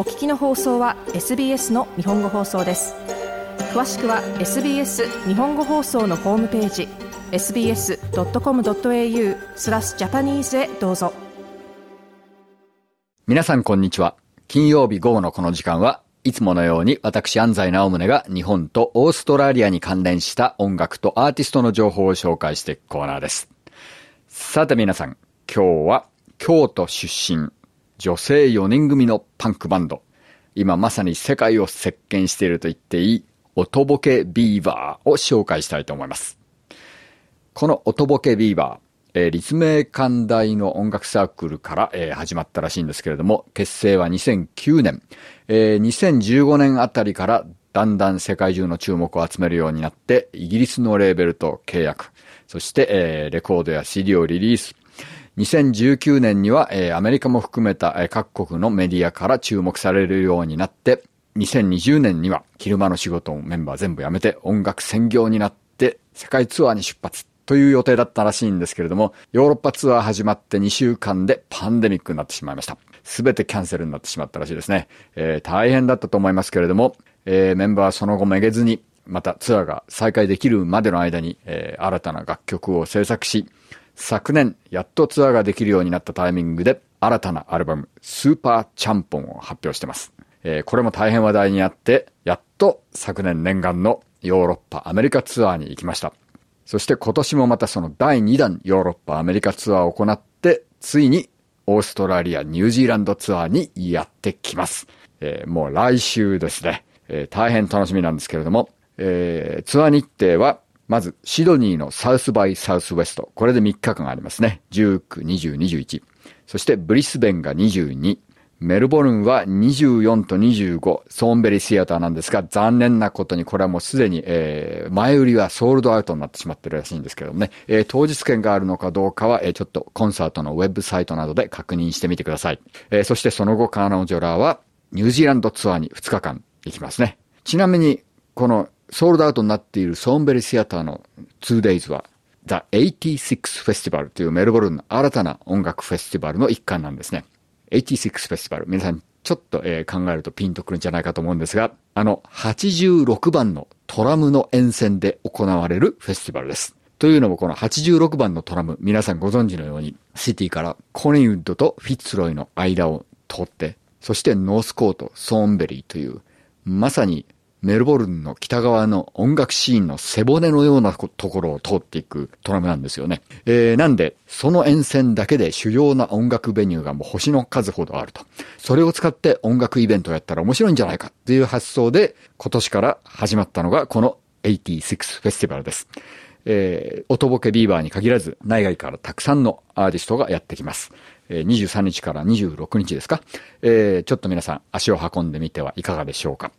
お聞きの放送は SBS の日本語放送です。詳しくは SBS 日本語放送のホームページ sbs.com.au スラスジャパニーズへどうぞ。皆さんこんにちは。金曜日午後のこの時間はいつものように私安西直宗が日本とオーストラリアに関連した音楽とアーティストの情報を紹介していくコーナーです。さて皆さん、今日は京都出身、女性4人組のパンクバンド、今まさに世界を席巻していると言っていい、音ボケビーバーを紹介したいと思います。この音ボケビーバー、えー、立命館大の音楽サークルから、えー、始まったらしいんですけれども、結成は2009年、えー、2015年あたりからだんだん世界中の注目を集めるようになって、イギリスのレーベルと契約、そして、えー、レコードや CD をリリース、2019年には、えー、アメリカも含めた、えー、各国のメディアから注目されるようになって、2020年には昼間の仕事をメンバー全部辞めて音楽専業になって世界ツアーに出発。という予定だったらしいんですけれども、ヨーロッパツアー始まって2週間でパンデミックになってしまいました。すべてキャンセルになってしまったらしいですね。えー、大変だったと思いますけれども、えー、メンバーはその後めげずに、またツアーが再開できるまでの間に、えー、新たな楽曲を制作し、昨年、やっとツアーができるようになったタイミングで、新たなアルバム、スーパーチャンポンを発表してます。えー、これも大変話題になって、やっと昨年念願のヨーロッパ、アメリカツアーに行きました。そして今年もまたその第2弾ヨーロッパ、アメリカツアーを行って、ついにオーストラリア、ニュージーランドツアーにやってきます。えー、もう来週ですね、えー、大変楽しみなんですけれども、えー、ツアー日程は、まず、シドニーのサウスバイサウスウェスト。これで3日間ありますね。19、20、21。そして、ブリスベンが22。メルボルンは24と25、ソーンベリーシアターなんですが、残念なことにこれはもうすでに、えー、前売りはソールドアウトになってしまってるらしいんですけどもね、えー、当日券があるのかどうかは、えー、ちょっとコンサートのウェブサイトなどで確認してみてください。えー、そしてその後、カーナジョラーは、ニュージーランドツアーに2日間行きますね。ちなみに、このソールドアウトになっているソーンベリシアターの 2days は、The 86 Festival というメルボルンの新たな音楽フェスティバルの一環なんですね。86フェスティバル。皆さん、ちょっと、考えるとピンとくるんじゃないかと思うんですが、あの、86番のトラムの沿線で行われるフェスティバルです。というのもこの86番のトラム、皆さんご存知のように、シティからコリンウッドとフィッツロイの間を通って、そしてノースコート、ソーンベリーという、まさにメルボルンの北側の音楽シーンの背骨のようなところを通っていくトラムなんですよね。えー、なんで、その沿線だけで主要な音楽ベニューがもう星の数ほどあると。それを使って音楽イベントをやったら面白いんじゃないかっていう発想で、今年から始まったのがこの86フェスティバルです。えー、音ボケビーバーに限らず、内外からたくさんのアーティストがやってきます。えー、23日から26日ですか。えー、ちょっと皆さん足を運んでみてはいかがでしょうか。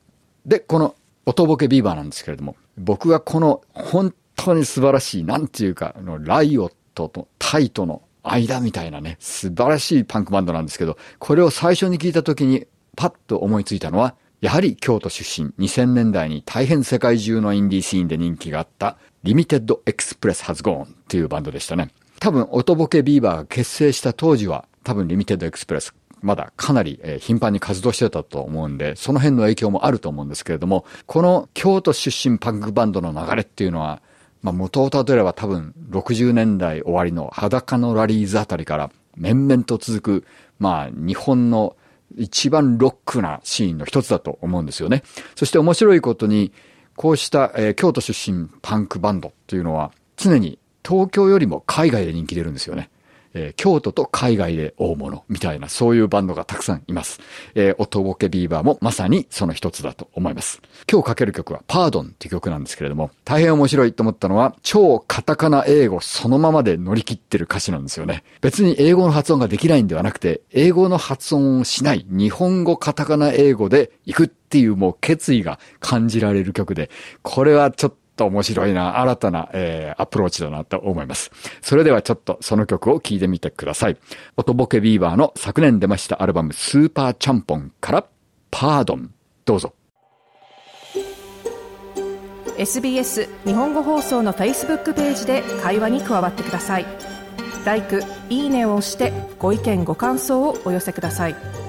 で、このおとぼけビーバーなんですけれども、僕はこの本当に素晴らしい、なんていうか、ライオットとタイトの間みたいなね、素晴らしいパンクバンドなんですけど、これを最初に聞いた時にパッと思いついたのは、やはり京都出身、2000年代に大変世界中のインディーシーンで人気があった Limited Express has gone っていうバンドでしたね。多分、音ボケビーバーが結成した当時は、多分リミテッドエクスプレスまだかなり、頻繁に活動してたと思うんで、その辺の影響もあると思うんですけれども、この京都出身パンクバンドの流れっていうのは、まあ元をたどれば多分60年代終わりの裸のラリーズあたりから面々と続く、まあ日本の一番ロックなシーンの一つだと思うんですよね。そして面白いことに、こうした、京都出身パンクバンドっていうのは常に東京よりも海外で人気出るんですよね。えー、京都と海外で大物みたいな、そういうバンドがたくさんいます。えー、音ボケビーバーもまさにその一つだと思います。今日かける曲はパードンっていう曲なんですけれども、大変面白いと思ったのは、超カタカナ英語そのままで乗り切ってる歌詞なんですよね。別に英語の発音ができないんではなくて、英語の発音をしない、日本語カタカナ英語で行くっていうもう決意が感じられる曲で、これはちょっとと面白いな、新たな、えー、アプローチだなと思います。それではちょっとその曲を聴いてみてください。音ボケビーバーの昨年出ましたアルバムスーパーチャンポンからパードン。どうぞ。SBS 日本語放送の Facebook ページで会話に加わってください。l i いいねを押してご意見ご感想をお寄せください。